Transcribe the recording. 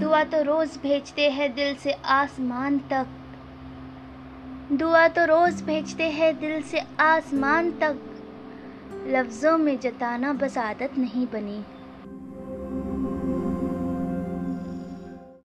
دعا تو روز بھیجتے ہیں دل سے آسمان تک۔ دعا تو روز بھیجتے ہیں دل سے آسمان تک۔ لفظوں میں جتانا بس عادت نہیں بنی۔